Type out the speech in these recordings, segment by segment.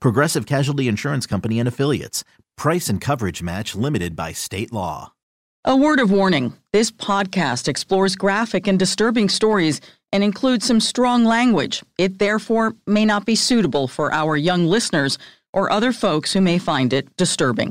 Progressive Casualty Insurance Company and Affiliates. Price and coverage match limited by state law. A word of warning this podcast explores graphic and disturbing stories and includes some strong language. It therefore may not be suitable for our young listeners or other folks who may find it disturbing.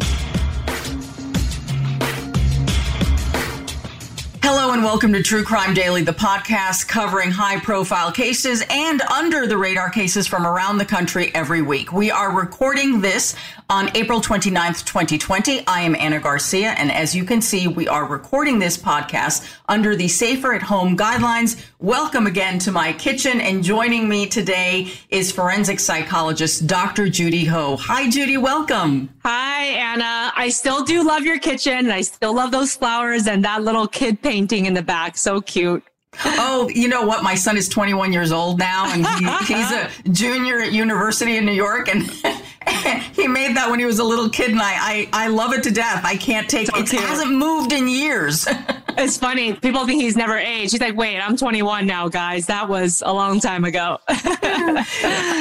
Welcome to True Crime Daily, the podcast covering high profile cases and under the radar cases from around the country every week. We are recording this on April 29th, 2020. I am Anna Garcia, and as you can see, we are recording this podcast under the Safer at Home guidelines. Welcome again to my kitchen, and joining me today is forensic psychologist Dr. Judy Ho. Hi, Judy, welcome. Hi, Anna. I still do love your kitchen, and I still love those flowers and that little kid painting in the back. So cute. Oh, you know what? My son is 21 years old now, and he, he's a junior at University in New York, and he made that when he was a little kid, and I, I, I love it to death. I can't take so it. Cute. hasn't moved in years. it's funny. People think he's never aged. He's like, wait, I'm 21 now, guys. That was a long time ago.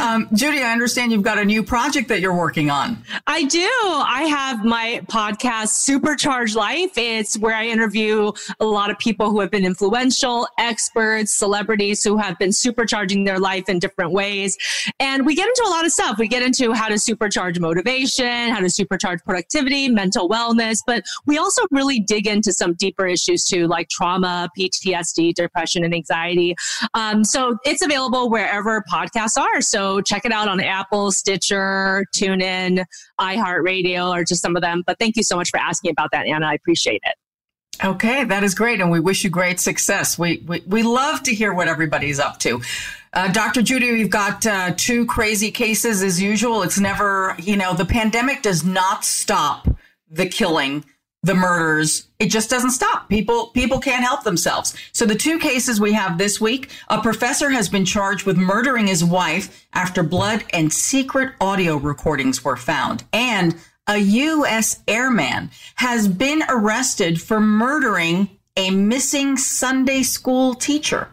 um, Judy, I understand you've got a new project that you're working on. I do. I have my podcast, Supercharged Life. It's where I interview a lot of people who have been influential, experts, celebrities who have been supercharging their life in different ways. And we get into a lot of stuff. We get into how to supercharge motivation, how to supercharge productivity, mental wellness, but we also really dig into some deeper issues too, like trauma, PTSD, depression, and anxiety. Um, so it's available wherever podcasts are. So check it out on Apple, Stitcher, TuneIn, iHeartRadio, or just some of them. But thank you so much for asking about that, Anna. I appreciate it. Okay, that is great. And we wish you great success. We, we, we love to hear what everybody's up to. Uh, Dr. Judy, we've got uh, two crazy cases as usual. It's never, you know, the pandemic does not stop the killing, the murders. It just doesn't stop. People, people can't help themselves. So the two cases we have this week, a professor has been charged with murdering his wife after blood and secret audio recordings were found. And a U.S. airman has been arrested for murdering a missing Sunday school teacher.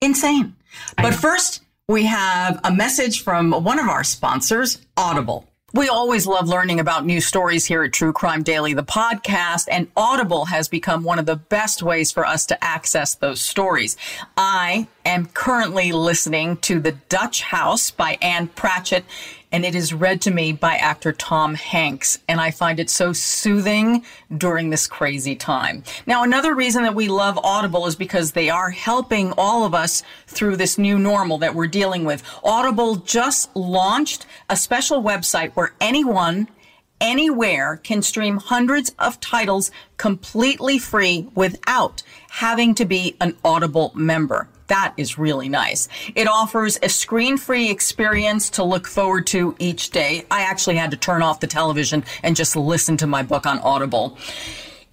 Insane. But first, we have a message from one of our sponsors, Audible. We always love learning about new stories here at True Crime Daily, the podcast, and Audible has become one of the best ways for us to access those stories. I am currently listening to The Dutch House by Ann Patchett, and it is read to me by actor Tom Hanks. And I find it so soothing during this crazy time. Now, another reason that we love Audible is because they are helping all of us through this new normal that we're dealing with. Audible just launched a special website where anyone anywhere can stream hundreds of titles completely free without having to be an Audible member. That is really nice. It offers a screen free experience to look forward to each day. I actually had to turn off the television and just listen to my book on Audible.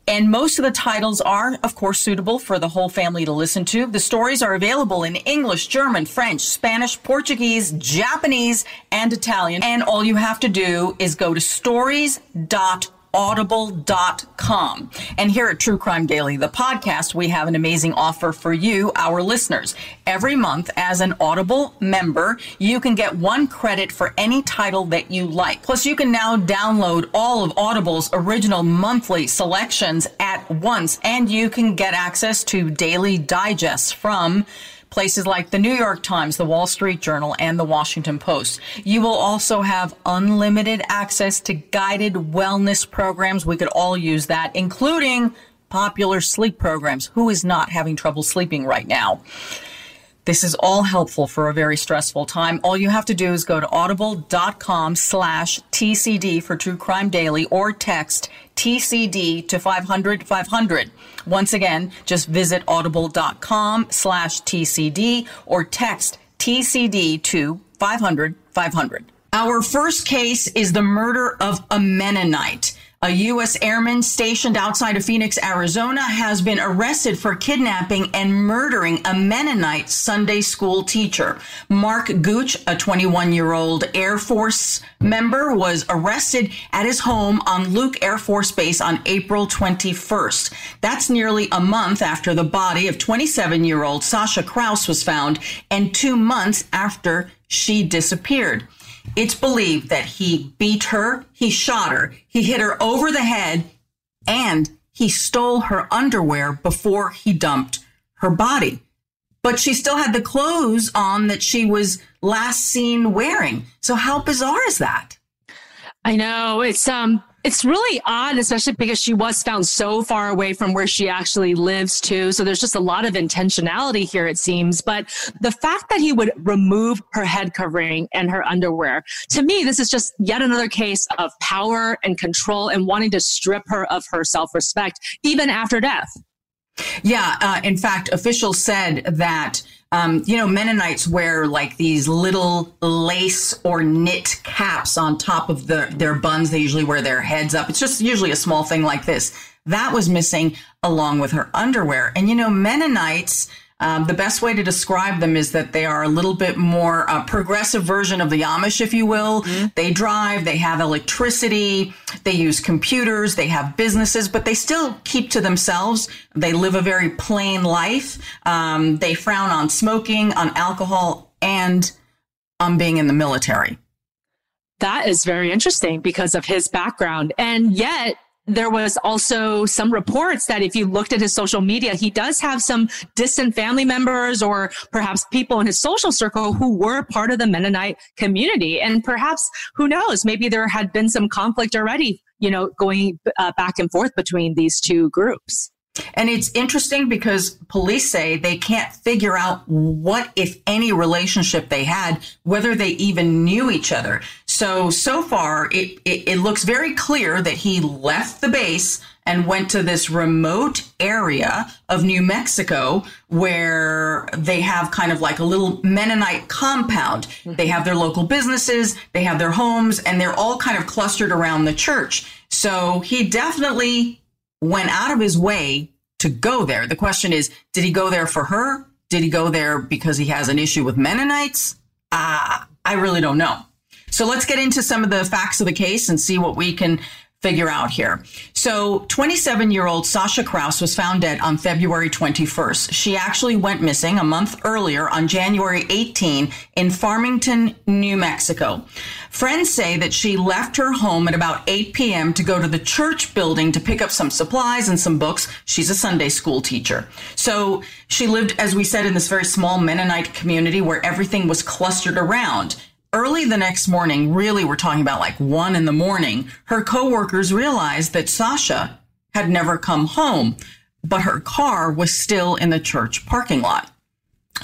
And most of the titles are, of course, suitable for the whole family to listen to. The stories are available in English, German, French, Spanish, Portuguese, Japanese, and Italian. And all you have to do is go to stories.org audible.com. And here at True Crime Daily, the podcast, we have an amazing offer for you, our listeners. Every month, as an Audible member, you can get one credit for any title that you like. Plus, you can now download all of Audible's original monthly selections at once, and you can get access to daily digests from places like the New York Times, the Wall Street Journal, and the Washington Post. You will also have unlimited access to guided wellness programs. We could all use that, including popular sleep programs. Who is not having trouble sleeping right now? This is all helpful for a very stressful time. All you have to do is go to audible.com slash TCD for True Crime Daily or text TCD to 500 500. Once again, just visit audible.com slash TCD or text TCD to 500 500. Our first case is the murder of a Mennonite. A U.S. airman stationed outside of Phoenix, Arizona, has been arrested for kidnapping and murdering a Mennonite Sunday school teacher. Mark Gooch, a 21 year old Air Force member, was arrested at his home on Luke Air Force Base on April 21st. That's nearly a month after the body of 27 year old Sasha Krause was found and two months after she disappeared. It's believed that he beat her, he shot her, he hit her over the head, and he stole her underwear before he dumped her body. But she still had the clothes on that she was last seen wearing. So how bizarre is that? I know. It's um it's really odd, especially because she was found so far away from where she actually lives too. So there's just a lot of intentionality here, it seems. But the fact that he would remove her head covering and her underwear, to me, this is just yet another case of power and control and wanting to strip her of her self-respect, even after death. Yeah. Uh, in fact, officials said that um, you know, Mennonites wear like these little lace or knit caps on top of the, their buns. They usually wear their heads up. It's just usually a small thing like this. That was missing along with her underwear. And you know, Mennonites, um, the best way to describe them is that they are a little bit more uh, progressive version of the Amish, if you will. Mm-hmm. They drive, they have electricity, they use computers, they have businesses, but they still keep to themselves. They live a very plain life. Um, they frown on smoking, on alcohol, and on being in the military. That is very interesting because of his background. And yet, there was also some reports that if you looked at his social media, he does have some distant family members or perhaps people in his social circle who were part of the Mennonite community. And perhaps, who knows, maybe there had been some conflict already, you know, going uh, back and forth between these two groups. And it's interesting because police say they can't figure out what, if any, relationship they had, whether they even knew each other. So, so far, it, it, it, looks very clear that he left the base and went to this remote area of New Mexico where they have kind of like a little Mennonite compound. They have their local businesses, they have their homes, and they're all kind of clustered around the church. So he definitely went out of his way to go there. The question is, did he go there for her? Did he go there because he has an issue with Mennonites? Uh, I really don't know. So let's get into some of the facts of the case and see what we can figure out here. So 27 year old Sasha Krause was found dead on February 21st. She actually went missing a month earlier on January 18 in Farmington, New Mexico. Friends say that she left her home at about 8 p.m. to go to the church building to pick up some supplies and some books. She's a Sunday school teacher. So she lived, as we said, in this very small Mennonite community where everything was clustered around early the next morning, really we're talking about like one in the morning, her coworkers realized that Sasha had never come home, but her car was still in the church parking lot.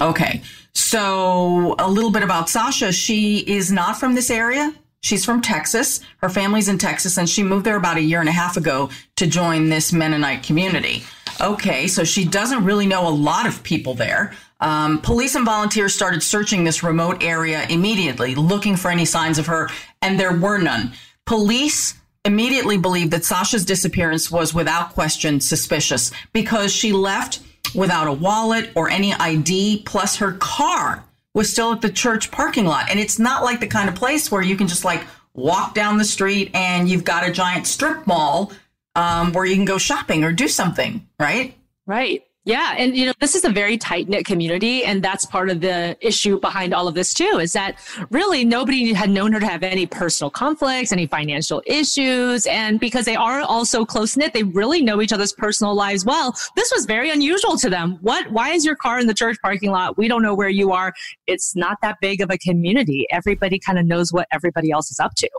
Okay. So a little bit about Sasha. She is not from this area. She's from Texas. Her family's in Texas and she moved there about a year and a half ago to join this Mennonite community. Okay. So she doesn't really know a lot of people there. Um, police and volunteers started searching this remote area immediately, looking for any signs of her, and there were none. Police immediately believed that Sasha's disappearance was without question suspicious because she left without a wallet or any ID, plus her car was still at the church parking lot. And it's not like the kind of place where you can just like walk down the street and you've got a giant strip mall um, where you can go shopping or do something, right? Right. Yeah. And, you know, this is a very tight knit community. And that's part of the issue behind all of this, too, is that really nobody had known her to have any personal conflicts, any financial issues. And because they are also close knit, they really know each other's personal lives well. This was very unusual to them. What, why is your car in the church parking lot? We don't know where you are. It's not that big of a community. Everybody kind of knows what everybody else is up to.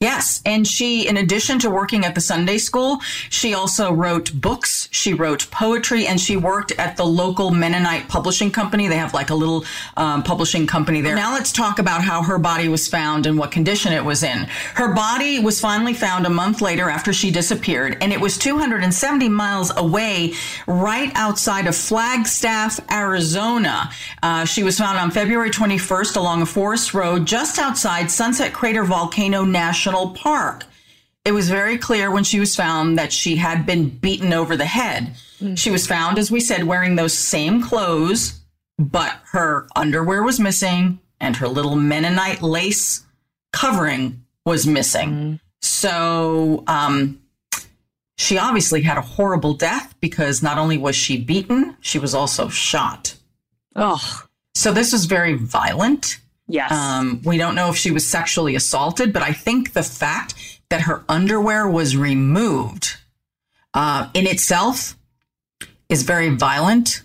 Yes. And she, in addition to working at the Sunday school, she also wrote books, she wrote poetry, and she worked at the local Mennonite publishing company. They have like a little um, publishing company there. Now let's talk about how her body was found and what condition it was in. Her body was finally found a month later after she disappeared, and it was 270 miles away, right outside of Flagstaff, Arizona. Uh, she was found on February 21st along a forest road just outside Sunset Crater Volcano National National Park. It was very clear when she was found that she had been beaten over the head. Mm-hmm. She was found, as we said, wearing those same clothes, but her underwear was missing and her little Mennonite lace covering was missing. Mm-hmm. So, um, she obviously had a horrible death because not only was she beaten, she was also shot. Oh. So this was very violent. Yes. Um, we don't know if she was sexually assaulted, but I think the fact that her underwear was removed uh, in itself is very violent.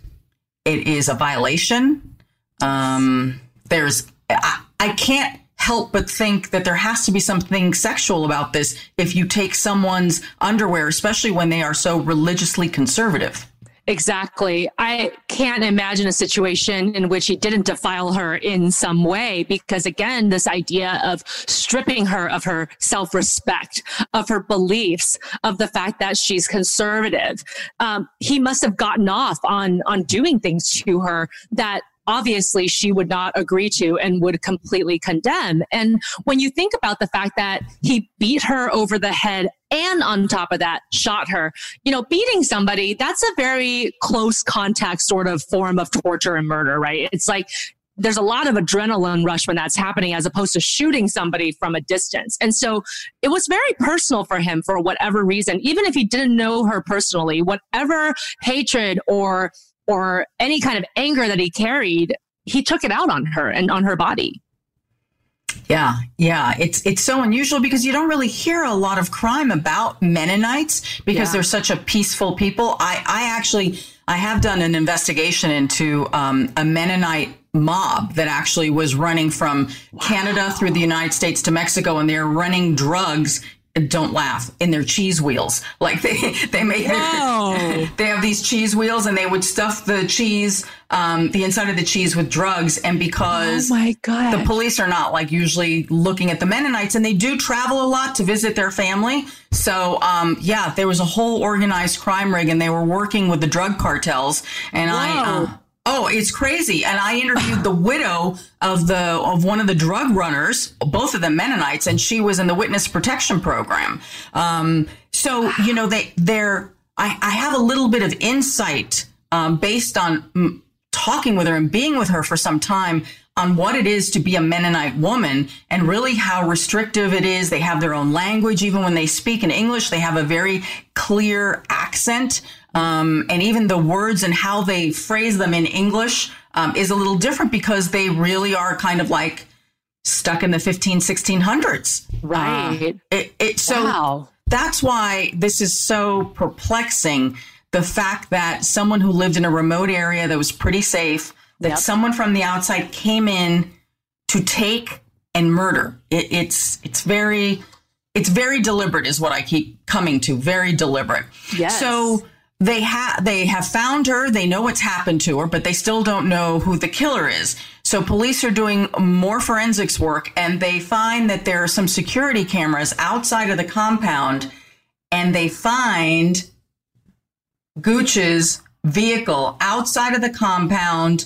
It is a violation. Um, there's, I, I can't help but think that there has to be something sexual about this if you take someone's underwear, especially when they are so religiously conservative. Exactly. I can't imagine a situation in which he didn't defile her in some way because again, this idea of stripping her of her self-respect, of her beliefs, of the fact that she's conservative. Um, he must have gotten off on, on doing things to her that obviously she would not agree to and would completely condemn. And when you think about the fact that he beat her over the head and on top of that shot her you know beating somebody that's a very close contact sort of form of torture and murder right it's like there's a lot of adrenaline rush when that's happening as opposed to shooting somebody from a distance. And so it was very personal for him for whatever reason, even if he didn't know her personally, whatever hatred or or any kind of anger that he carried, he took it out on her and on her body. Yeah, yeah, it's it's so unusual because you don't really hear a lot of crime about Mennonites because yeah. they're such a peaceful people. I I actually I have done an investigation into um, a Mennonite mob that actually was running from Canada through the United States to Mexico, and they're running drugs don't laugh in their cheese wheels. Like they they make their, they have these cheese wheels and they would stuff the cheese um, the inside of the cheese with drugs. And because oh my God. the police are not like usually looking at the mennonites and they do travel a lot to visit their family. So um, yeah there was a whole organized crime ring and they were working with the drug cartels. And Whoa. i uh, Oh, it's crazy. And I interviewed the widow of the of one of the drug runners, both of them Mennonites, and she was in the witness protection program. Um, so you know they they're I, I have a little bit of insight um, based on mm, talking with her and being with her for some time on what it is to be a Mennonite woman and really how restrictive it is. They have their own language. Even when they speak in English, they have a very clear accent. Um, and even the words and how they phrase them in English um, is a little different because they really are kind of like stuck in the 15, 1600s. Right. Uh, it, it, so wow. that's why this is so perplexing. The fact that someone who lived in a remote area that was pretty safe, that yep. someone from the outside came in to take and murder. It, it's it's very it's very deliberate, is what I keep coming to. Very deliberate. Yes. So they have they have found her they know what's happened to her but they still don't know who the killer is. So police are doing more forensics work and they find that there are some security cameras outside of the compound and they find gooch's vehicle outside of the compound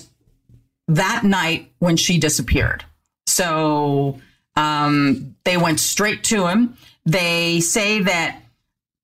that night when she disappeared. So um, they went straight to him. They say that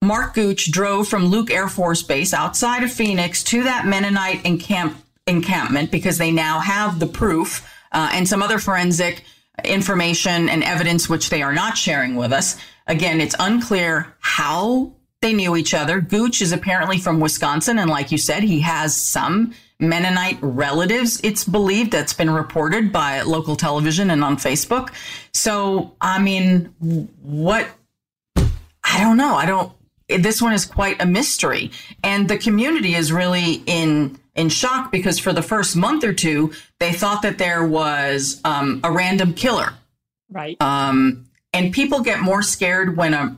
Mark Gooch drove from Luke Air Force Base outside of Phoenix to that Mennonite encamp- encampment because they now have the proof uh, and some other forensic information and evidence which they are not sharing with us. Again, it's unclear how they knew each other. Gooch is apparently from Wisconsin, and like you said, he has some Mennonite relatives, it's believed that's been reported by local television and on Facebook. So, I mean, what? I don't know. I don't. This one is quite a mystery, and the community is really in in shock because for the first month or two, they thought that there was um, a random killer. Right. Um, and people get more scared when a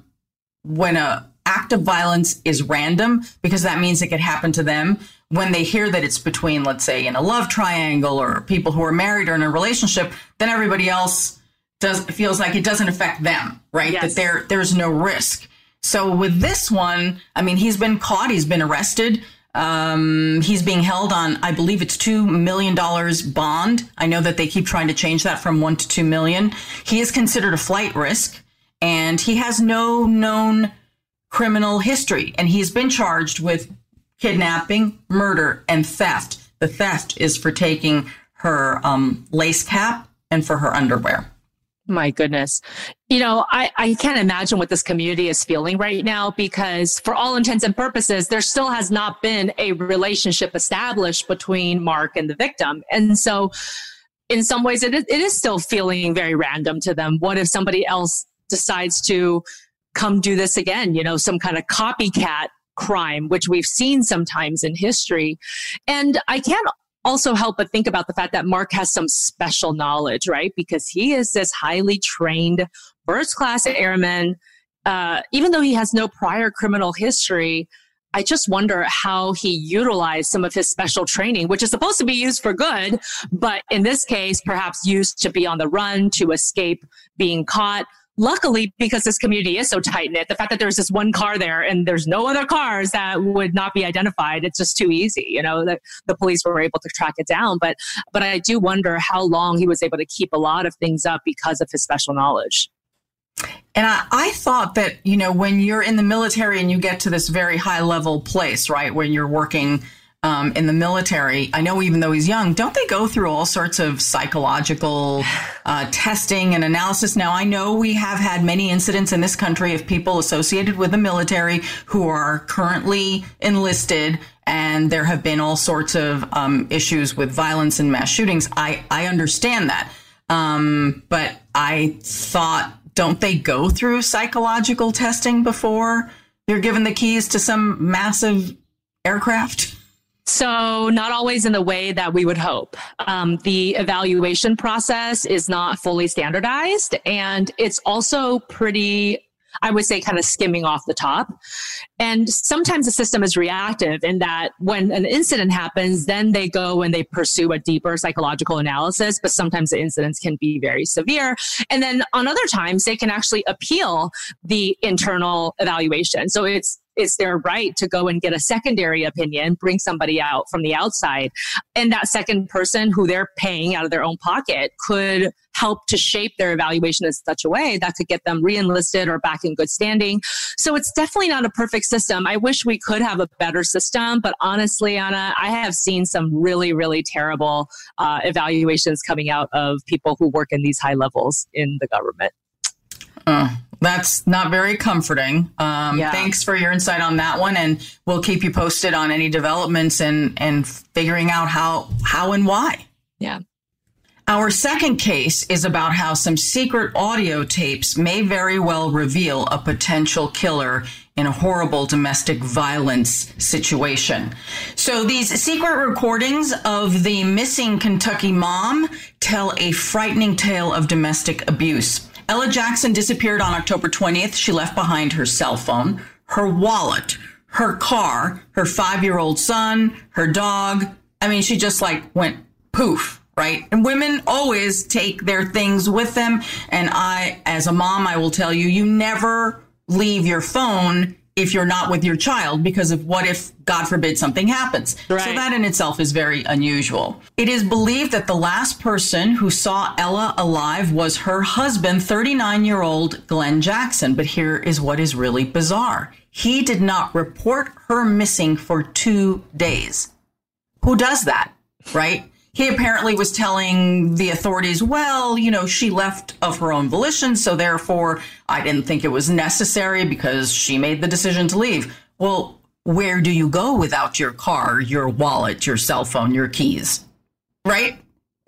when a act of violence is random because that means it could happen to them when they hear that it's between, let's say, in a love triangle or people who are married or in a relationship, then everybody else does feels like it doesn't affect them, right? Yes. That there there's no risk. So with this one, I mean, he's been caught, he's been arrested. Um, he's being held on, I believe it's two million dollars bond. I know that they keep trying to change that from one to two million. He is considered a flight risk, and he has no known criminal history, and he's been charged with kidnapping, murder, and theft. The theft is for taking her um, lace cap and for her underwear. My goodness. You know, I, I can't imagine what this community is feeling right now because, for all intents and purposes, there still has not been a relationship established between Mark and the victim. And so, in some ways, it it is still feeling very random to them. What if somebody else decides to come do this again? You know, some kind of copycat crime, which we've seen sometimes in history. And I can't also help but think about the fact that Mark has some special knowledge, right? Because he is this highly trained first class airman. Uh, even though he has no prior criminal history, I just wonder how he utilized some of his special training, which is supposed to be used for good, but in this case, perhaps used to be on the run, to escape being caught luckily because this community is so tight knit the fact that there's this one car there and there's no other cars that would not be identified it's just too easy you know that the police were able to track it down. But but i do wonder how long he was able to keep a lot of things up because of his special knowledge. And I, I thought that you know when you're in the military and you get to this very high level place right when you're working um, in the military, I know even though he's young, don't they go through all sorts of psychological uh, testing and analysis? Now, I know we have had many incidents in this country of people associated with the military who are currently enlisted, and there have been all sorts of um, issues with violence and mass shootings. I, I understand that. Um, but I thought, don't they go through psychological testing before they're given the keys to some massive aircraft? So, not always in the way that we would hope. Um, the evaluation process is not fully standardized, and it's also pretty I would say kind of skimming off the top. And sometimes the system is reactive in that when an incident happens, then they go and they pursue a deeper psychological analysis, but sometimes the incidents can be very severe. And then on other times, they can actually appeal the internal evaluation. So it's it's their right to go and get a secondary opinion, bring somebody out from the outside. And that second person who they're paying out of their own pocket could help to shape their evaluation in such a way that could get them re-enlisted or back in good standing. So it's definitely not a perfect system. I wish we could have a better system, but honestly, Anna, I have seen some really, really terrible uh, evaluations coming out of people who work in these high levels in the government. Uh, that's not very comforting. Um, Yeah. Thanks for your insight on that one, and we'll keep you posted on any developments and and figuring out how how and why. Yeah. Our second case is about how some secret audio tapes may very well reveal a potential killer in a horrible domestic violence situation. So these secret recordings of the missing Kentucky mom tell a frightening tale of domestic abuse. Ella Jackson disappeared on October 20th. She left behind her cell phone, her wallet, her car, her five year old son, her dog. I mean, she just like went poof, right? And women always take their things with them. And I, as a mom, I will tell you, you never leave your phone if you're not with your child because of what if, God forbid, something happens. Right. So that in itself is very unusual. It is believed that the last person who saw Ella alive was her husband, 39 year old Glenn Jackson. But here is what is really bizarre. He did not report her missing for two days. Who does that? Right? He apparently was telling the authorities, well, you know, she left of her own volition, so therefore I didn't think it was necessary because she made the decision to leave. Well, where do you go without your car, your wallet, your cell phone, your keys? Right?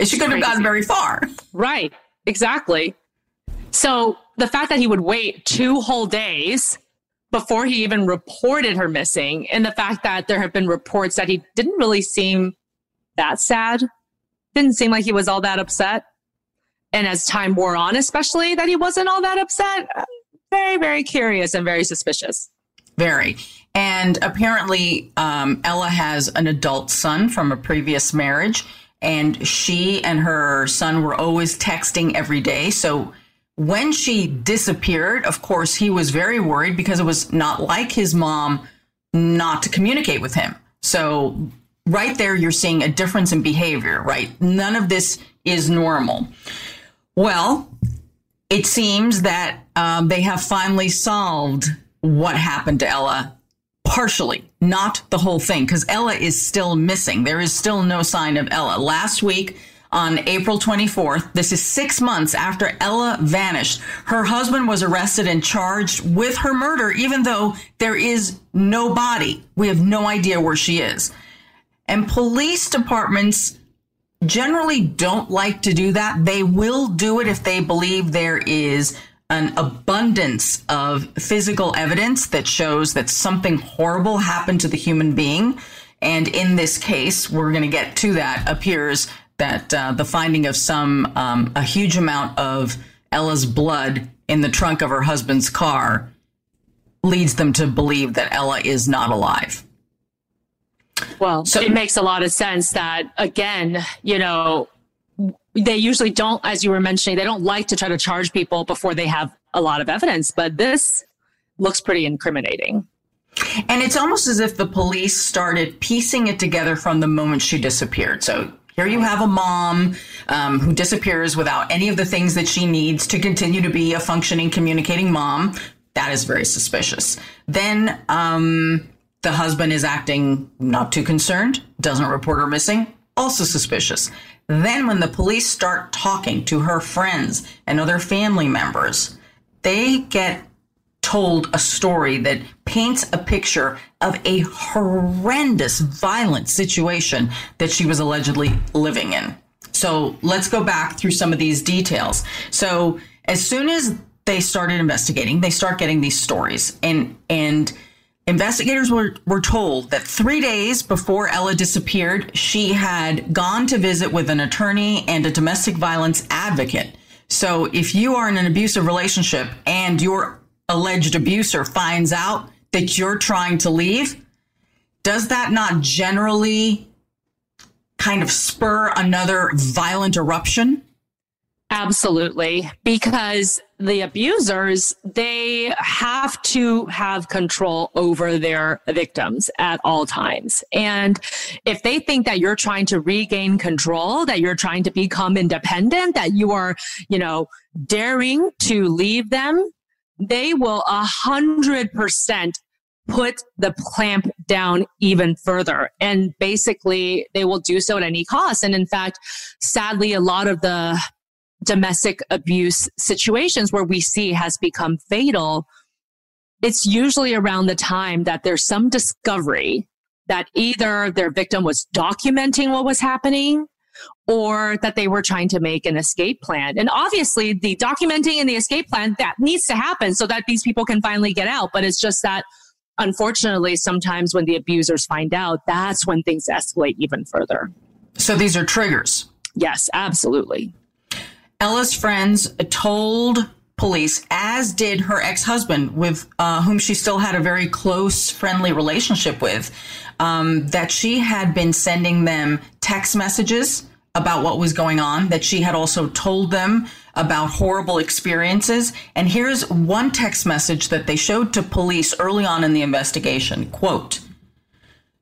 She couldn't have gotten very far. Right. Exactly. So the fact that he would wait two whole days before he even reported her missing, and the fact that there have been reports that he didn't really seem that sad, didn't seem like he was all that upset. And as time wore on, especially that he wasn't all that upset, very, very curious and very suspicious. Very. And apparently, um, Ella has an adult son from a previous marriage, and she and her son were always texting every day. So when she disappeared, of course, he was very worried because it was not like his mom not to communicate with him. So, right there, you're seeing a difference in behavior, right? None of this is normal. Well, it seems that um, they have finally solved what happened to Ella partially, not the whole thing, because Ella is still missing. There is still no sign of Ella. Last week, on April 24th. This is six months after Ella vanished. Her husband was arrested and charged with her murder, even though there is no body. We have no idea where she is. And police departments generally don't like to do that. They will do it if they believe there is an abundance of physical evidence that shows that something horrible happened to the human being. And in this case, we're going to get to that, appears that uh, the finding of some um, a huge amount of Ella's blood in the trunk of her husband's car leads them to believe that Ella is not alive. Well, so it makes a lot of sense that again, you know, they usually don't, as you were mentioning, they don't like to try to charge people before they have a lot of evidence, but this looks pretty incriminating. And it's almost as if the police started piecing it together from the moment she disappeared. So here you have a mom um, who disappears without any of the things that she needs to continue to be a functioning, communicating mom. That is very suspicious. Then um, the husband is acting not too concerned, doesn't report her missing, also suspicious. Then, when the police start talking to her friends and other family members, they get told a story that paints a picture of a horrendous, violent situation that she was allegedly living in. So let's go back through some of these details. So as soon as they started investigating, they start getting these stories and and investigators were, were told that three days before Ella disappeared, she had gone to visit with an attorney and a domestic violence advocate. So if you are in an abusive relationship and your alleged abuser finds out that you're trying to leave, does that not generally kind of spur another violent eruption? Absolutely. Because the abusers, they have to have control over their victims at all times. And if they think that you're trying to regain control, that you're trying to become independent, that you are, you know, daring to leave them, they will a hundred percent put the clamp down even further. And basically they will do so at any cost. And in fact, sadly, a lot of the domestic abuse situations where we see has become fatal, it's usually around the time that there's some discovery that either their victim was documenting what was happening or that they were trying to make an escape plan. And obviously the documenting and the escape plan that needs to happen so that these people can finally get out. But it's just that unfortunately, sometimes when the abusers find out, that's when things escalate even further. So these are triggers. Yes, absolutely. Ella's friends told police, as did her ex husband, with uh, whom she still had a very close, friendly relationship with, um, that she had been sending them text messages about what was going on, that she had also told them about horrible experiences. And here's one text message that they showed to police early on in the investigation. Quote,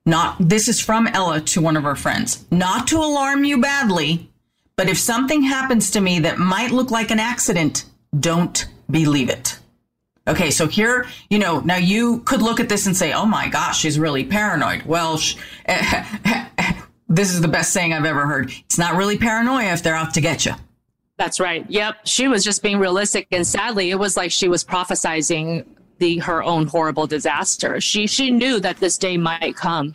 not, this is from Ella to one of her friends. Not to alarm you badly, but if something happens to me that might look like an accident, don't believe it. Okay, so here, you know, now you could look at this and say, oh my gosh, she's really paranoid. Well, this is the best saying I've ever heard. It's not really paranoia if they're out to get you. That's right. Yep. She was just being realistic. And sadly, it was like she was prophesizing the her own horrible disaster. She she knew that this day might come.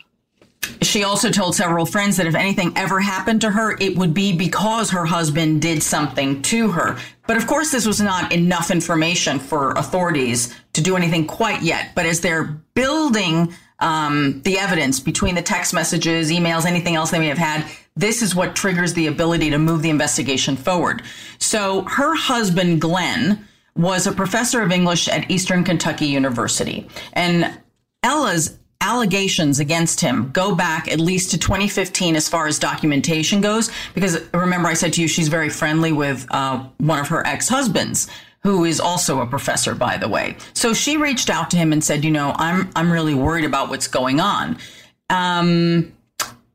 She also told several friends that if anything ever happened to her, it would be because her husband did something to her. But of course, this was not enough information for authorities to do anything quite yet. But as they're building um, the evidence between the text messages, emails, anything else they may have had, this is what triggers the ability to move the investigation forward. So her husband, Glenn, was a professor of English at Eastern Kentucky University. And Ella's allegations against him go back at least to 2015 as far as documentation goes. Because remember, I said to you, she's very friendly with uh, one of her ex husbands. Who is also a professor, by the way. So she reached out to him and said, "You know, I'm I'm really worried about what's going on," um,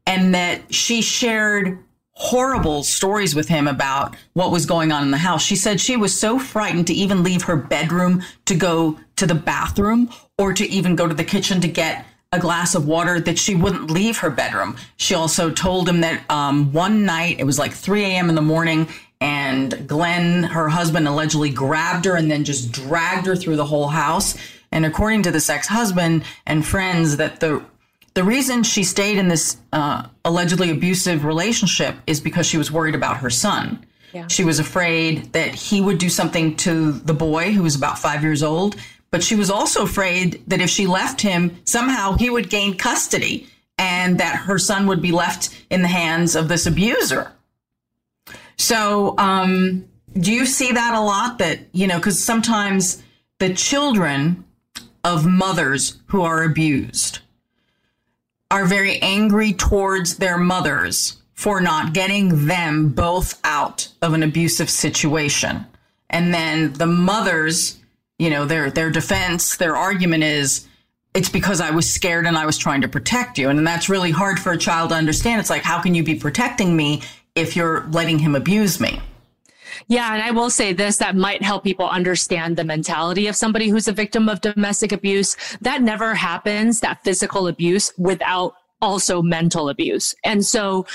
and that she shared horrible stories with him about what was going on in the house. She said she was so frightened to even leave her bedroom to go to the bathroom or to even go to the kitchen to get a glass of water that she wouldn't leave her bedroom. She also told him that um, one night, it was like 3 a.m. in the morning, and Glenn, her husband, allegedly grabbed her and then just dragged her through the whole house. And according to this ex-husband and friends, that the the reason she stayed in this uh, allegedly abusive relationship is because she was worried about her son. Yeah. She was afraid that he would do something to the boy who was about five years old, but she was also afraid that if she left him, somehow he would gain custody and that her son would be left in the hands of this abuser. So, um, do you see that a lot? That, you know, because sometimes the children of mothers who are abused are very angry towards their mothers for not getting them both out of an abusive situation. And then the mothers, you know, their their defense, their argument is it's because I was scared and I was trying to protect you. And that's really hard for a child to understand. It's like, how can you be protecting me if you're letting him abuse me? Yeah, and I will say this that might help people understand the mentality of somebody who's a victim of domestic abuse. That never happens, that physical abuse, without also mental abuse. And so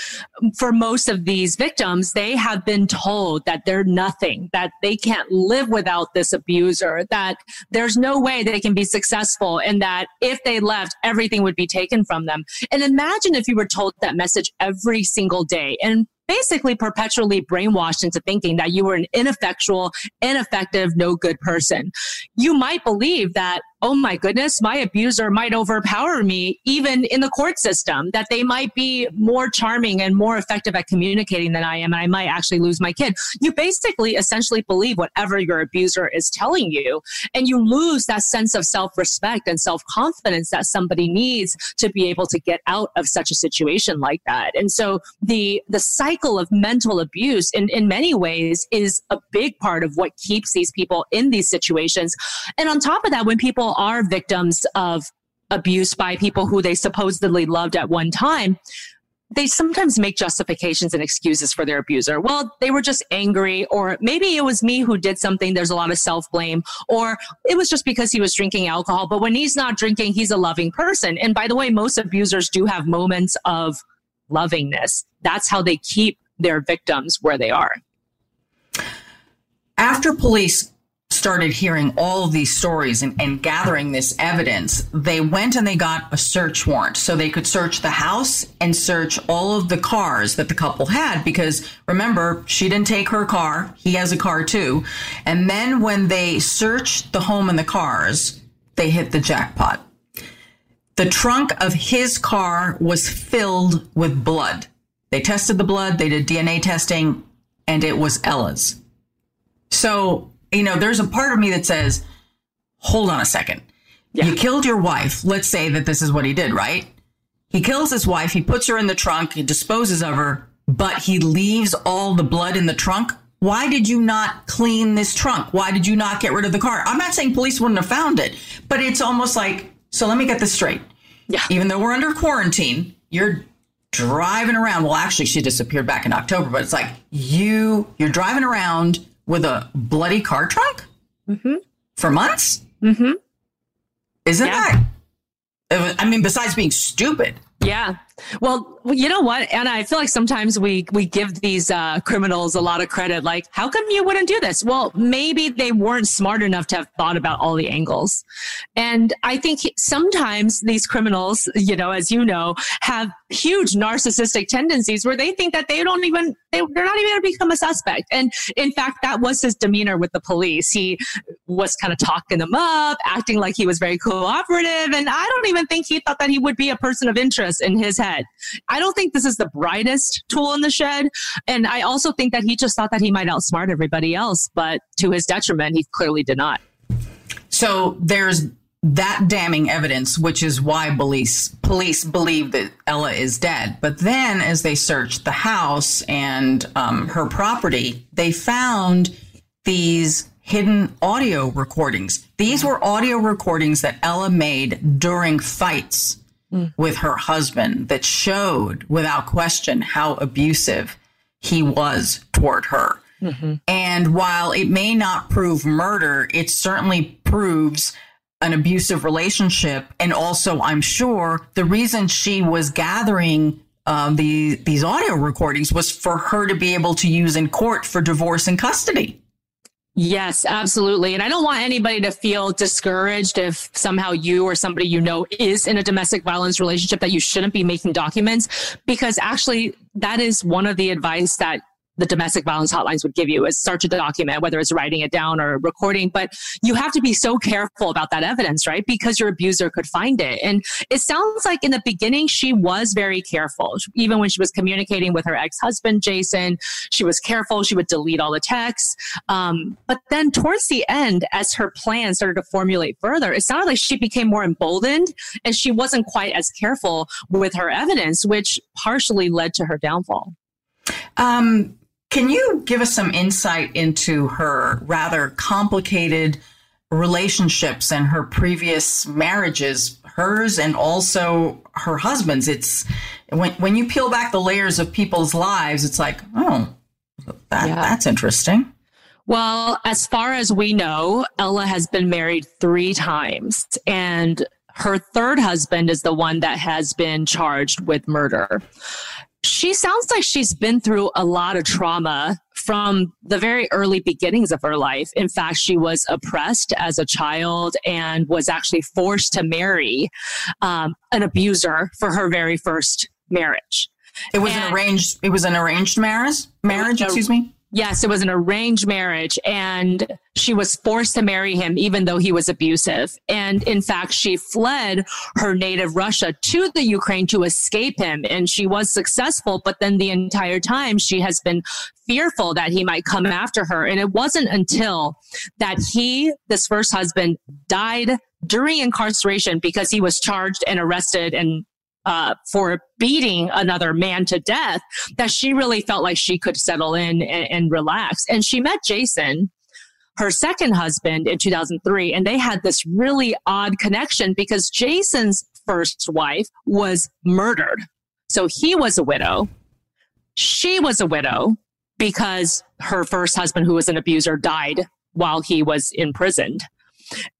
for most of these victims, they have been told that they're nothing, that they can't live without this abuser, that there's no way they can be successful and that if they left, everything would be taken from them. And imagine if you were told that message every single day. And basically perpetually brainwashed into thinking that you were an ineffectual, ineffective, no good person. You might believe that oh my goodness, my abuser might overpower me even in the court system, that they might be more charming and more effective at communicating than I am, and I might actually lose my kid. You basically essentially believe whatever your abuser is telling you, and you lose that sense of self respect and self confidence that somebody needs to be able to get out of such a situation like that. And so the, the cycle of mental abuse in, in many ways is a big part of what keeps these people in these situations. And on top of that, when people are victims of abuse by people who they supposedly loved at one time, they sometimes make justifications and excuses for their abuser. Well, they were just angry, or maybe it was me who did something. There's a lot of self blame, or it was just because he was drinking alcohol. But when he's not drinking, he's a loving person. And by the way, most abusers do have moments of lovingness. That's how they keep their victims where they are. After police started hearing all of these stories and, and, gathering this evidence, they went and they got a search warrant so they could search the house and search all of the cars that the couple had. Because remember, she didn't take her car, he has a car too. And then when they searched the home and the cars, they hit the jackpot. The trunk of his car was filled with blood. They tested the blood, they did DNA testing, and it was Ella's. So you know, there's a part of me that says, hold on a second. Yeah. You killed your wife. Let's say that this is what he did, right? He kills his wife. He puts her in the trunk. He disposes of her, but he leaves all the blood in the trunk. Why did you not clean this trunk? Why did you not get rid of the car? I'm not saying police wouldn't have found it, but it's almost like, so let me get this straight. Yeah. Even though we're under quarantine, you're driving around. Well, actually, she disappeared back in October, but it's like you, you're driving around with a bloody car trunk mm-hmm. for months? Mm-hmm. Isn't yeah. that? I mean, besides being stupid. Yeah. Well, you know what, Anna? I feel like sometimes we we give these uh, criminals a lot of credit. Like, how come you wouldn't do this? Well, maybe they weren't smart enough to have thought about all the angles. And I think sometimes these criminals, you know, as you know, have huge narcissistic tendencies where they think that they don't even they, they're not even going to become a suspect. And in fact, that was his demeanor with the police. He was kind of talking them up, acting like he was very cooperative, and I don't even think he thought that he would be a person of interest in his head. I don't think this is the brightest tool in the shed. And I also think that he just thought that he might outsmart everybody else, but to his detriment, he clearly did not. So there's that damning evidence, which is why police police believe that Ella is dead. But then, as they searched the house and um, her property, they found these hidden audio recordings. These were audio recordings that Ella made during fights mm. with her husband that showed without question how abusive he was toward her. Mm-hmm. And while it may not prove murder, it certainly proves an abusive relationship. And also, I'm sure the reason she was gathering um, the, these audio recordings was for her to be able to use in court for divorce and custody. Yes, absolutely. And I don't want anybody to feel discouraged if somehow you or somebody you know is in a domestic violence relationship that you shouldn't be making documents because actually that is one of the advice that the domestic violence hotlines would give you is start to document, whether it's writing it down or recording. But you have to be so careful about that evidence, right? Because your abuser could find it. And it sounds like in the beginning, she was very careful. Even when she was communicating with her ex husband, Jason, she was careful. She would delete all the texts. Um, but then towards the end, as her plan started to formulate further, it sounded like she became more emboldened and she wasn't quite as careful with her evidence, which partially led to her downfall. Um, can you give us some insight into her rather complicated relationships and her previous marriages, hers and also her husband's? It's when when you peel back the layers of people's lives, it's like, oh, that, yeah. that's interesting. Well, as far as we know, Ella has been married three times, and her third husband is the one that has been charged with murder she sounds like she's been through a lot of trauma from the very early beginnings of her life. In fact, she was oppressed as a child and was actually forced to marry um, an abuser for her very first marriage. It was and an arranged. It was an arranged marriage. Marriage, excuse me. Yes, it was an arranged marriage and she was forced to marry him even though he was abusive. And in fact, she fled her native Russia to the Ukraine to escape him and she was successful. But then the entire time she has been fearful that he might come after her. And it wasn't until that he, this first husband, died during incarceration because he was charged and arrested and uh, for beating another man to death that she really felt like she could settle in and, and relax. And she met Jason, her second husband, in 2003, and they had this really odd connection because Jason's first wife was murdered. So he was a widow. She was a widow because her first husband, who was an abuser, died while he was imprisoned.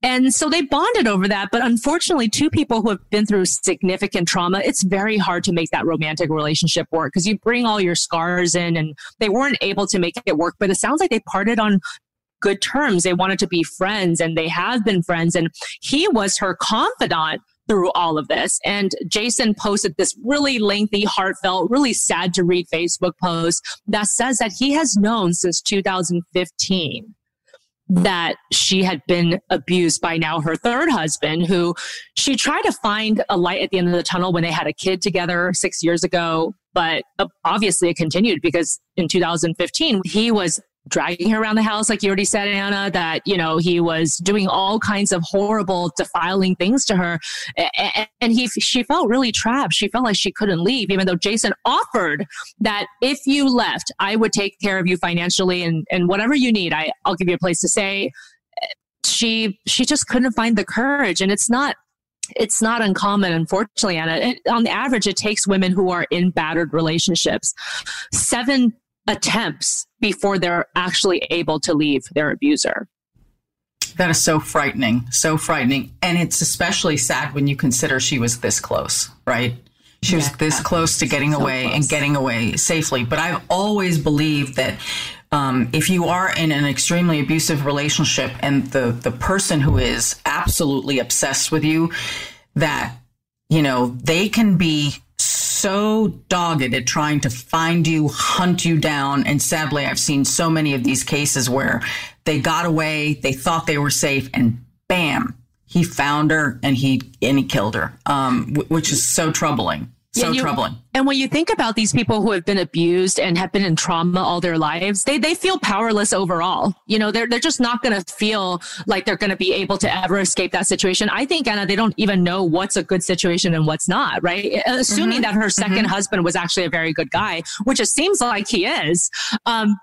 And so they bonded over that. But unfortunately, two people who have been through significant trauma, it's very hard to make that romantic relationship work because you bring all your scars in and they weren't able to make it work. But it sounds like they parted on good terms. They wanted to be friends and they have been friends. And he was her confidant through all of this. And Jason posted this really lengthy, heartfelt, really sad to read Facebook post that says that he has known since 2015 that she had been abused by now her third husband, who she tried to find a light at the end of the tunnel when they had a kid together six years ago. But uh, obviously it continued because in 2015, he was dragging her around the house, like you already said, Anna, that, you know, he was doing all kinds of horrible, defiling things to her. And he, she felt really trapped. She felt like she couldn't leave, even though Jason offered that if you left, I would take care of you financially and, and whatever you need, I, I'll give you a place to stay. She, she just couldn't find the courage. And it's not, it's not uncommon, unfortunately, Anna. It, on the average, it takes women who are in battered relationships seven attempts before they're actually able to leave their abuser. That is so frightening, so frightening. And it's especially sad when you consider she was this close, right? She was this close to getting so away close. and getting away safely. But I've always believed that um, if you are in an extremely abusive relationship and the the person who is absolutely obsessed with you, that you know they can be so dogged at trying to find you, hunt you down. And sadly, I've seen so many of these cases where they got away, they thought they were safe, and bam, he found her and he and he killed her, um, which is so troubling. So you, troubling. And when you think about these people who have been abused and have been in trauma all their lives, they they feel powerless overall. You know, they're they're just not going to feel like they're going to be able to ever escape that situation. I think Anna, they don't even know what's a good situation and what's not. Right? Assuming mm-hmm. that her 2nd mm-hmm. husband was actually a very good guy, which it seems like he is. Um,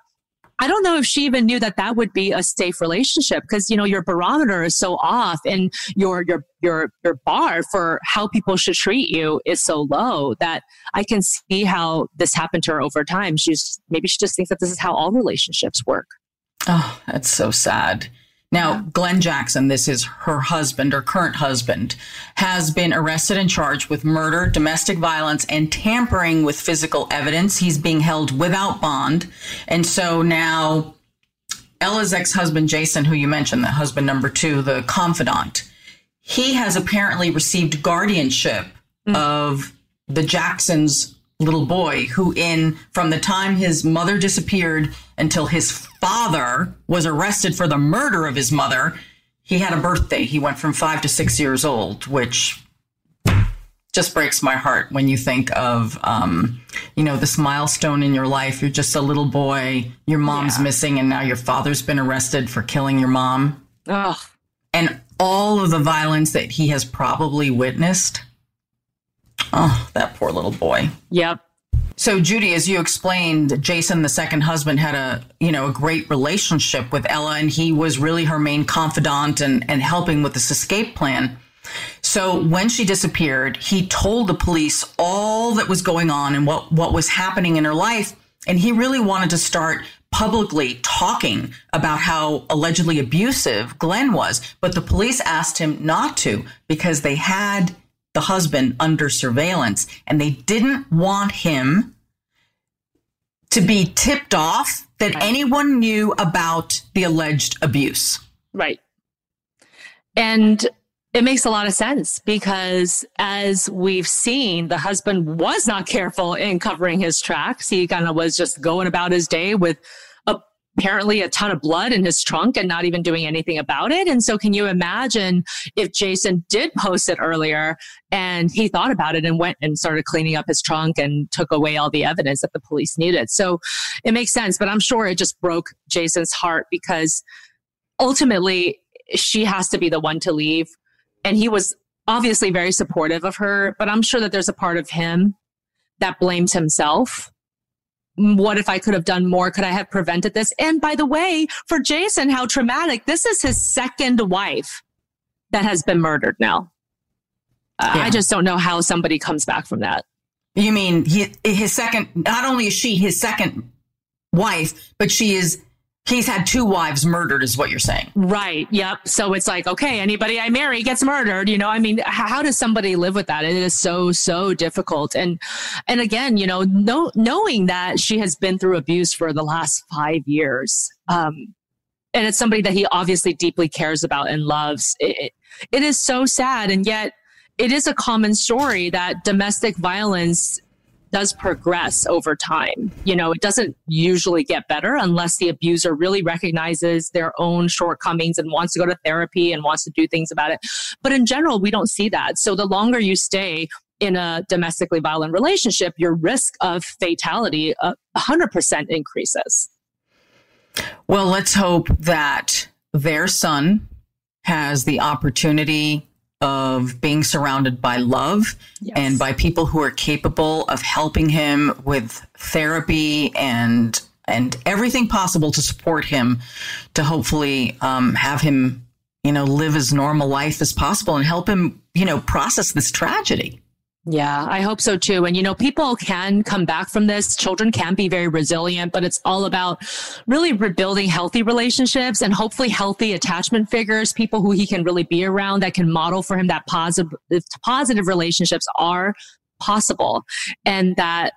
I don't know if she even knew that that would be a safe relationship because you know your barometer is so off and your your your your bar for how people should treat you is so low that I can see how this happened to her over time. She's maybe she just thinks that this is how all relationships work. Oh, that's so sad. Now, Glenn Jackson, this is her husband or current husband, has been arrested and charged with murder, domestic violence, and tampering with physical evidence. He's being held without bond. And so now Ella's ex husband, Jason, who you mentioned, the husband number two, the confidant, he has apparently received guardianship mm. of the Jacksons' little boy, who, in from the time his mother disappeared until his father was arrested for the murder of his mother, he had a birthday. He went from five to six years old, which just breaks my heart when you think of, um, you know, this milestone in your life. You're just a little boy, your mom's yeah. missing, and now your father's been arrested for killing your mom. Ugh. And all of the violence that he has probably witnessed. Oh, that poor little boy. Yep. So Judy, as you explained, Jason, the second husband, had a you know a great relationship with Ella, and he was really her main confidant and and helping with this escape plan. So when she disappeared, he told the police all that was going on and what what was happening in her life, and he really wanted to start publicly talking about how allegedly abusive Glenn was, but the police asked him not to because they had the husband under surveillance and they didn't want him to be tipped off that right. anyone knew about the alleged abuse. Right. And it makes a lot of sense because as we've seen, the husband was not careful in covering his tracks. He kind of was just going about his day with apparently a ton of blood in his trunk and not even doing anything about it. And so can you imagine if Jason did post it earlier and he thought about it and went and started cleaning up his trunk and took away all the evidence that the police needed. So it makes sense, but I'm sure it just broke Jason's heart because ultimately she has to be the one to leave. And he was obviously very supportive of her, but I'm sure that there's a part of him that blames himself what if I could have done more? Could I have prevented this? And by the way, for Jason, how traumatic. This is his second wife that has been murdered now. Uh, yeah. I just don't know how somebody comes back from that. You mean he, his second, not only is she his second wife, but she is he's had two wives murdered is what you're saying. Right. Yep. So it's like okay anybody i marry gets murdered. You know i mean how does somebody live with that? It is so so difficult. And and again you know know, knowing that she has been through abuse for the last five years um and it's somebody that he obviously deeply cares about and loves it, it is so sad. And yet it is a common story that domestic violence does progress over time. You know, it doesn't usually get better unless the abuser really recognizes their own shortcomings and wants to go to therapy and wants to do things about it. But in general, we don't see that. So the longer you stay in a domestically violent relationship, your risk of fatality uh, 100% increases. Well, let's hope that their son has the opportunity of being surrounded by love yes. and by people who are capable of helping him with therapy and and everything possible to support him to hopefully um, have him you know live as normal life as possible and help him you know process this tragedy yeah, I hope so too. And you know, people can come back from this. Children can be very resilient, but it's all about really rebuilding healthy relationships and hopefully healthy attachment figures, people who he can really be around that can model for him that positive positive relationships are possible and that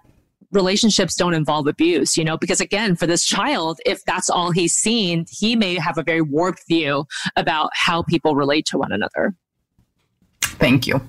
relationships don't involve abuse, you know, because again, for this child, if that's all he's seen, he may have a very warped view about how people relate to one another. Thank you.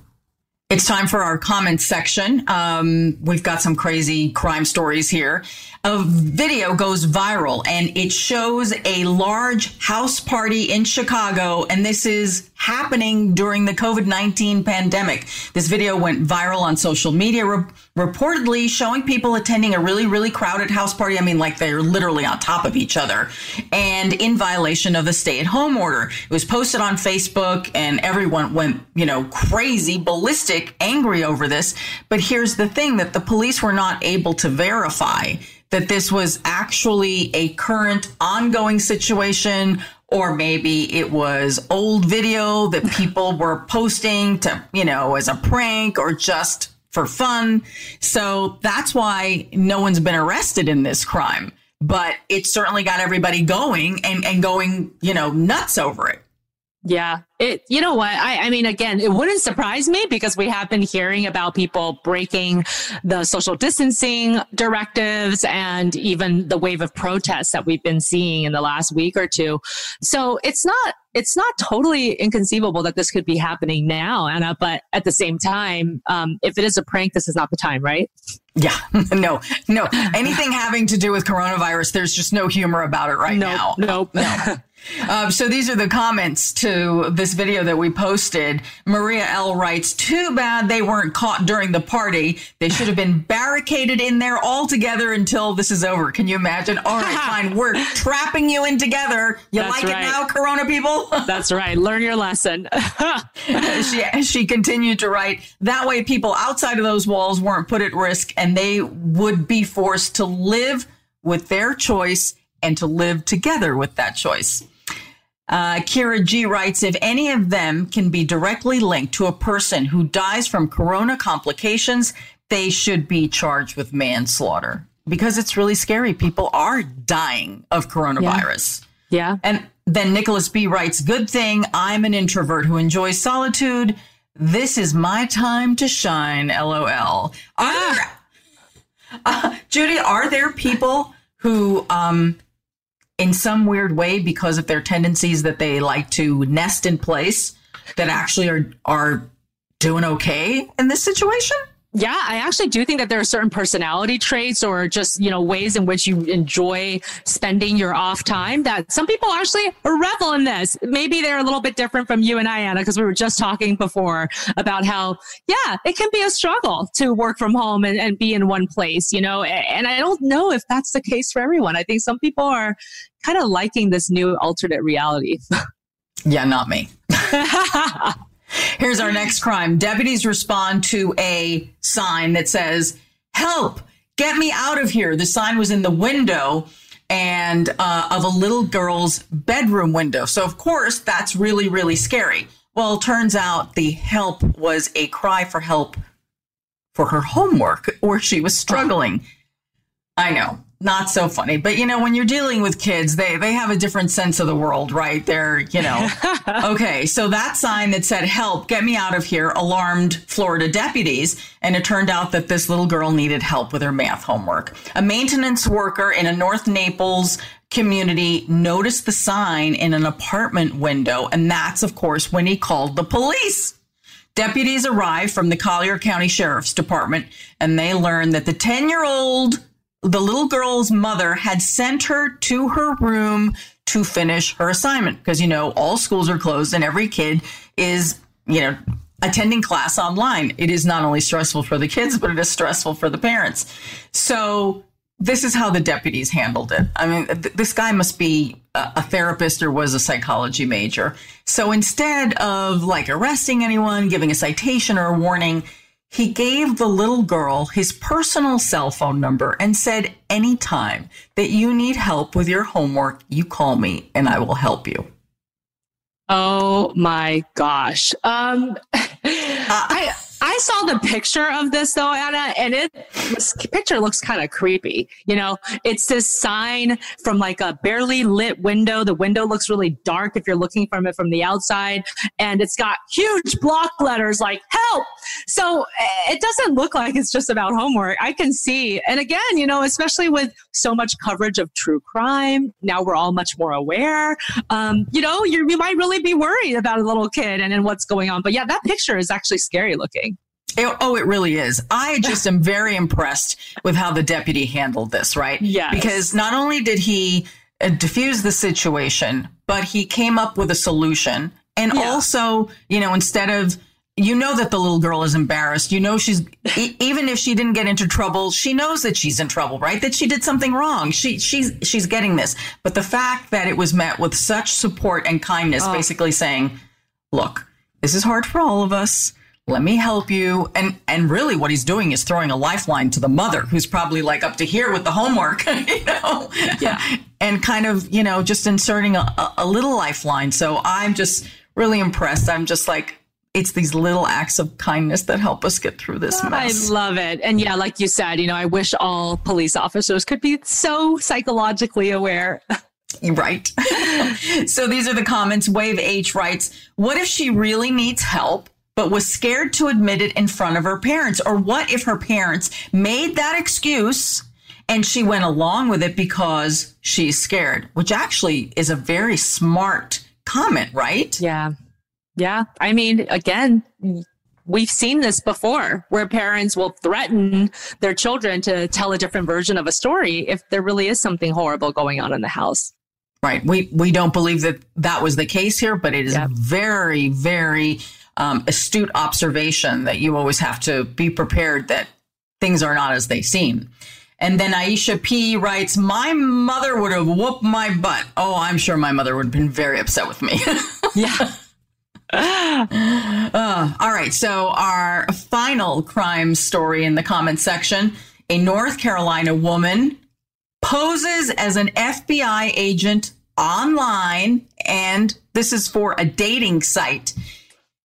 It's time for our comments section. Um, we've got some crazy crime stories here. A video goes viral and it shows a large house party in Chicago, and this is happening during the COVID 19 pandemic. This video went viral on social media, re- reportedly showing people attending a really, really crowded house party. I mean, like they're literally on top of each other and in violation of the stay at home order. It was posted on Facebook and everyone went, you know, crazy, ballistic, angry over this. But here's the thing that the police were not able to verify that this was actually a current ongoing situation or maybe it was old video that people were posting to, you know, as a prank or just for fun. So that's why no one's been arrested in this crime. But it certainly got everybody going and, and going, you know, nuts over it. Yeah. It, you know what? I, I mean, again, it wouldn't surprise me because we have been hearing about people breaking the social distancing directives and even the wave of protests that we've been seeing in the last week or two. So it's not, it's not totally inconceivable that this could be happening now, Anna, but at the same time, um, if it is a prank, this is not the time, right? Yeah, no, no. Anything having to do with coronavirus, there's just no humor about it right nope, now. Nope. No. Um, so these are the comments to this video that we posted. Maria L writes, "Too bad they weren't caught during the party. They should have been barricaded in there all together until this is over. Can you imagine? All right, fine. We're trapping you in together. You That's like right. it now, Corona people? That's right. Learn your lesson. she she continued to write. That way, people outside of those walls weren't put at risk, and they would be forced to live with their choice and to live together with that choice." Uh, Kira G writes If any of them can be directly linked to a person who dies from corona complications, they should be charged with manslaughter because it's really scary. People are dying of coronavirus. yeah. And then Nicholas B writes Good thing I'm an introvert who enjoys solitude. This is my time to shine. LOL. Are there, uh, Judy, are there people who, um, in some weird way, because of their tendencies that they like to nest in place, that actually are are doing okay in this situation? Yeah, I actually do think that there are certain personality traits or just, you know, ways in which you enjoy spending your off time that some people actually revel in this. Maybe they're a little bit different from you and I, Anna, because we were just talking before about how, yeah, it can be a struggle to work from home and, and be in one place, you know, and I don't know if that's the case for everyone. I think some people are kind of liking this new alternate reality. Yeah, not me. Here's our next crime. Deputies respond to a sign that says, Help, get me out of here. The sign was in the window and uh, of a little girl's bedroom window. So, of course, that's really, really scary. Well, turns out the help was a cry for help for her homework or she was struggling. I know, not so funny. But you know, when you're dealing with kids, they they have a different sense of the world, right? They're, you know. okay, so that sign that said help, get me out of here alarmed Florida deputies, and it turned out that this little girl needed help with her math homework. A maintenance worker in a North Naples community noticed the sign in an apartment window, and that's of course when he called the police. Deputies arrived from the Collier County Sheriff's Department and they learned that the 10 year old, the little girl's mother had sent her to her room to finish her assignment because, you know, all schools are closed and every kid is, you know, attending class online. It is not only stressful for the kids, but it is stressful for the parents. So this is how the deputies handled it. I mean, th- this guy must be a, a therapist or was a psychology major. So instead of like arresting anyone, giving a citation or a warning, he gave the little girl his personal cell phone number and said, anytime that you need help with your homework, you call me and I will help you. Oh my gosh. Um, I, I saw the picture of this though, Anna, and it this picture looks kind of creepy. You know, it's this sign from like a barely lit window. The window looks really dark if you're looking from it from the outside, and it's got huge block letters like "help." So eh, it doesn't look like it's just about homework. I can see, and again, you know, especially with so much coverage of true crime, now we're all much more aware. Um, you know, you you might really be worried about a little kid and, and what's going on. But yeah, that picture is actually scary looking. It, oh, it really is. I just am very impressed with how the deputy handled this, right? Yeah. Because not only did he uh, diffuse the situation, but he came up with a solution. And Yeah. also, you know, instead of, you know, that the little girl is embarrassed. You know, she's, e- even if she didn't get into trouble, she knows that she's in trouble, right? That she did something wrong. She, she's, she's getting this. But the fact that it was met with such support and kindness, basically saying, look, this is hard for all of us. Let me help you. And and really what he's doing is throwing a lifeline to the mother who's probably like up to here with the homework, you know. Yeah. And kind of, you know, just inserting a, a, little lifeline. So I'm just really impressed. I'm just like it's these little acts of kindness that help us get through this mess. I love it. And yeah, like you said, you know, I wish all police officers could be so psychologically aware. Right. so these are the comments. Wave H writes, What if she really needs help, but was scared to admit it in front of her parents? Or what if her parents made that excuse and she went along with it because she's scared? Which actually is a very smart comment, right? Yeah. Yeah. I mean, again, we've seen this before where parents will threaten their children to tell a different version of a story if there really is something horrible going on in the house. Right. We we don't believe that that was the case here, but it is Yep. very very um, astute observation that you always have to be prepared that things are not as they seem. And then Aisha P writes, "My mother would have whooped my butt. Oh, I'm sure my mother would have been very upset with me." Yeah. Uh, all right. So our final crime story in the comment section: a North Carolina woman poses as an FBI agent online, and this is for a dating site.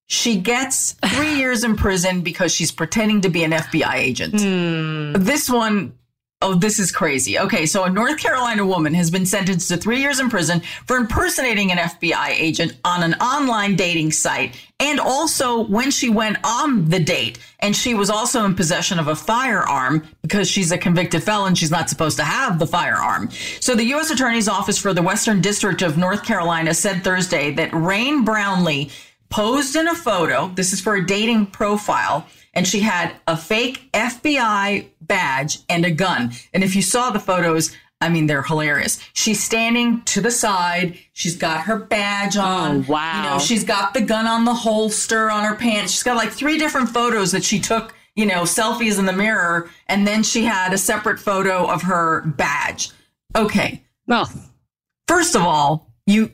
She gets three years in prison because she's pretending to be an FBI agent. Hmm. This one, oh, this is crazy. Okay, so a North Carolina woman has been sentenced to three years in prison for impersonating an FBI agent on an online dating site. And also when she went on the date, and she was also in possession of a firearm because she's a convicted felon. She's not supposed to have the firearm. So the U.S. Attorney's Office for the Western District of North Carolina said Thursday that Rain Brownlee posed in a photo. This is for a dating profile. And she had a fake FBI badge and a gun. And if you saw the photos, I mean, they're hilarious. She's standing to the side. She's got her badge oh, on. Oh, wow. You know, she's got the gun on the holster on her pants. She's got like three different photos that she took, you know, selfies in the mirror. And then she had a separate photo of her badge. Okay. Well, First of all, you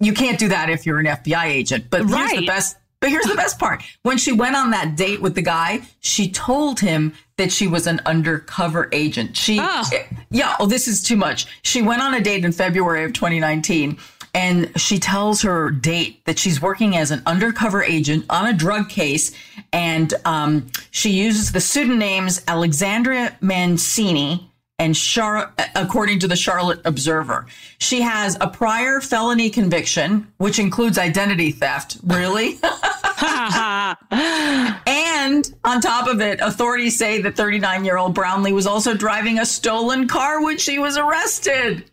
you can't do that if you're an FBI agent. But here's the best. But here's the best part. When she went on that date with the guy, she told him that she was an undercover agent. She, Oh. yeah, oh, this is too much. She went on a date in February of 2019 and she tells her date that she's working as an undercover agent on a drug case. And um, she uses the pseudonyms Alexandria Mancini and Char- according to the Charlotte Observer. She has a prior felony conviction, which includes identity theft. Really? and on top of it, authorities say that 39 year old Brownlee was also driving a stolen car when she was arrested.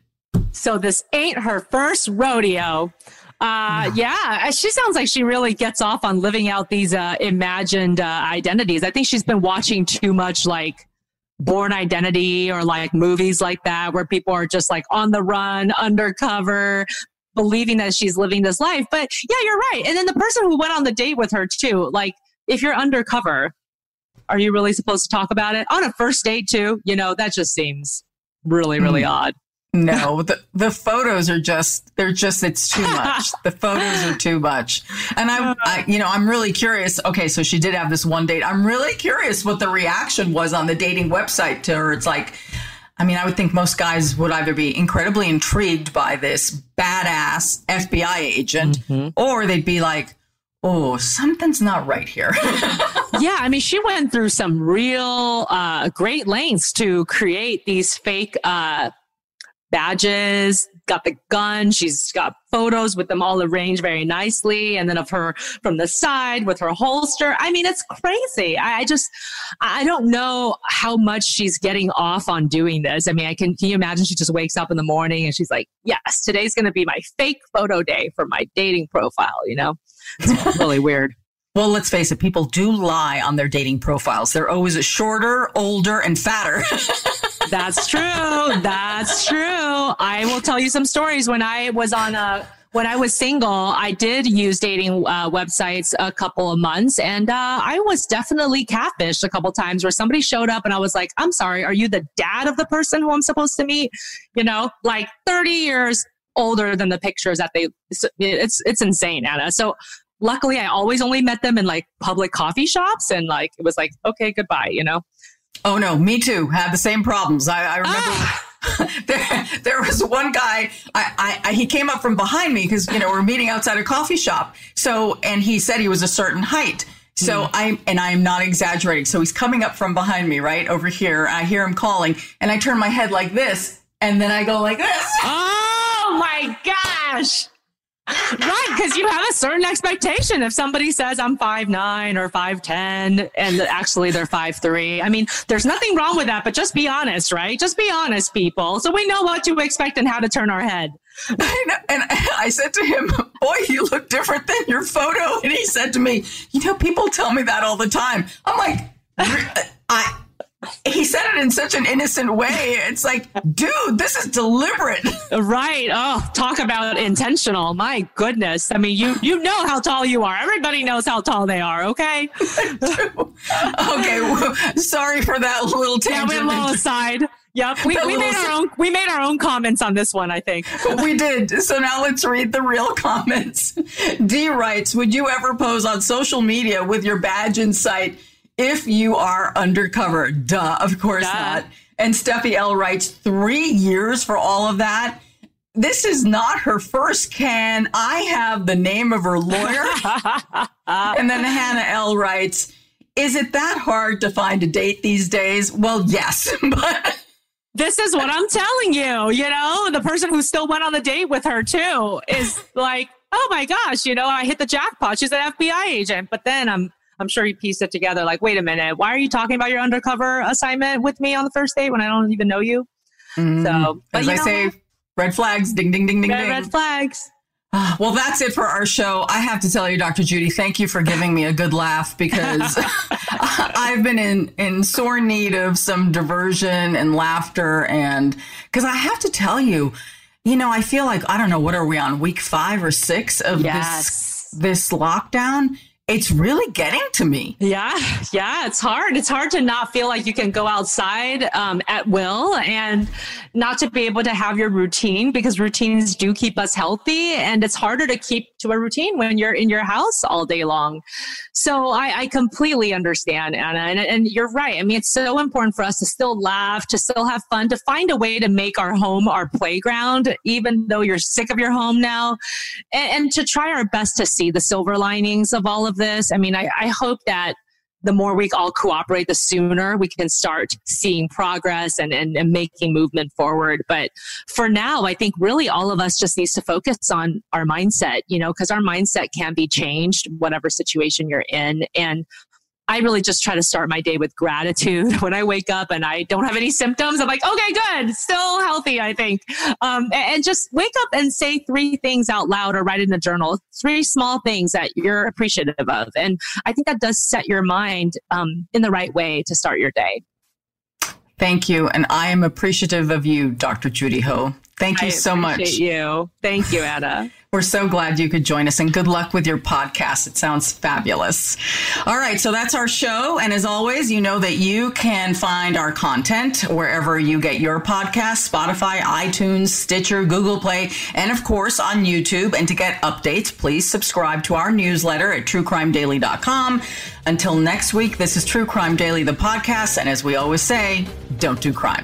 so this ain't her first rodeo. Uh, yeah, she sounds like she really gets off on living out these uh, imagined uh, identities. I think she's been watching too much like Bourne Identity or like movies like that, where people are just like on the run, undercover, believing that she's living this life. But yeah, you're right. And then the person who went on the date with her too, like if you're undercover, are you really supposed to talk about it on a first date too? You know, that just seems really, really hmm. odd. No, the, the photos are just, they're just, it's too much. the photos are too much. And I, I, you know, I'm really curious. Okay. So she did have this one date. I'm really curious what the reaction was on the dating website to her. It's like, I mean, I would think most guys would either be incredibly intrigued by this badass FBI agent or they'd be like, oh, something's not right here. yeah, I mean, she went through some real uh, great lengths to create these fake uh, badges, got the gun. She's got photos with them all arranged very nicely. And then of her from the side with her holster. I mean, it's crazy. I, I just, I don't know how much she's getting off on doing this. I mean, I can, can you imagine she just wakes up in the morning and she's like, yes, today's going to be my fake photo day for my dating profile, you know? It's really weird. Well, let's face it, people do lie on their dating profiles. They're always shorter, older, and fatter. That's true. That's true. I will tell you some stories. When I was on a when I was single, I did use dating uh, websites a couple of months, and uh, I was definitely catfished a couple times. Where somebody showed up, and I was like, "I'm sorry, are you the dad of the person who I'm supposed to meet?" You know, like 30 years older than the pictures that they. It's it's insane, Anna. So luckily, I always only met them in like public coffee shops, and like it was like, okay, goodbye, you know. Oh no, me too. Had the same problems. I, I remember ah. there, there was one guy. I, I, he came up from behind me because you know we're meeting outside a coffee shop. So and he said he was a certain height. So mm. I and I am not exaggerating. So he's coming up from behind me, right over here. I hear him calling, and I turn my head like this, and then I go like this. Oh my gosh! Right, because you have a certain expectation. If somebody says I'm five nine or five ten, and actually they're five three, I mean, there's nothing wrong with that. But just be honest, right? Just be honest, people, so we know what to expect and how to turn our head. and I said to him, "Boy, you look different than your photo." And he said to me, "You know, people tell me that all the time." I'm like, "I." he said it in such an innocent way. It's like, dude, this is deliberate. Right. Oh, talk about intentional. My goodness. I mean, you you know how tall you are. Everybody knows how tall they are. Okay. okay. Well, sorry for that little tangent. Yeah, we little aside. Yep, we, we made our own we made our own comments on this one, I think. we did. So now let's read the real comments. D writes, "Would you ever pose on social media with your badge in sight if you are undercover. Duh, of course Duh. not. And Steffi L writes three years for all of that. This is not her first can. I have the name of her lawyer. and then Hannah L writes, Is it that hard to find a date these days? Well, yes, but. This is what I'm telling you. You know, the person who still went on the date with her, too, is like, oh my gosh, you know, I hit the jackpot. She's an FBI agent. But then I'm I'm sure he pieced it together like, wait a minute, why are you talking about your undercover assignment with me on the first date when I don't even know you? Mm, so, as I know, say, red flags, ding, ding, ding, ding, red, ding. Red flags. Well, that's it for our show. I have to tell you, Dr. Judy, thank you for giving me a good laugh because I've been in, in sore need of some diversion and laughter. And because I have to tell you, you know, I feel like, I don't know, what are we on week five or six of yes. this, this lockdown? It's really getting to me. Yeah, yeah, it's hard. It's hard to not feel like you can go outside um, at will and not to be able to have your routine because routines do keep us healthy, and it's harder to keep to a routine when you're in your house all day long. So I, I completely understand, Anna, and, and you're right. I mean, it's so important for us to still laugh, to still have fun, to find a way to make our home our playground, even though you're sick of your home now, and, and to try our best to see the silver linings of all of this. I mean, I, I hope that the more we all cooperate, the sooner we can start seeing progress and, and, and, making movement forward. But for now, I think really all of us just needs to focus on our mindset, you know, because our mindset can be changed, whatever situation you're in. And I really just try to start my day with gratitude. When I wake up and I don't have any symptoms, I'm like, okay, good, still healthy, I think. Um, and just wake up and say three things out loud or write in a journal, three small things that you're appreciative of. And I think that does set your mind um, in the right way to start your day. Thank you. And I am appreciative of you, Dr. Judy Ho. Thank you I so much. you. Thank you, Anna. We're so glad you could join us and good luck with your podcast. It sounds fabulous. All right. So that's our show. And as always, you know that you can find our content wherever you get your podcast, Spotify, iTunes, Stitcher, Google Play, and of course on YouTube. And to get updates, please subscribe to our newsletter at truecrimedaily.com. Until next week, this is True Crime Daily, the podcast. And as we always say, don't do crime.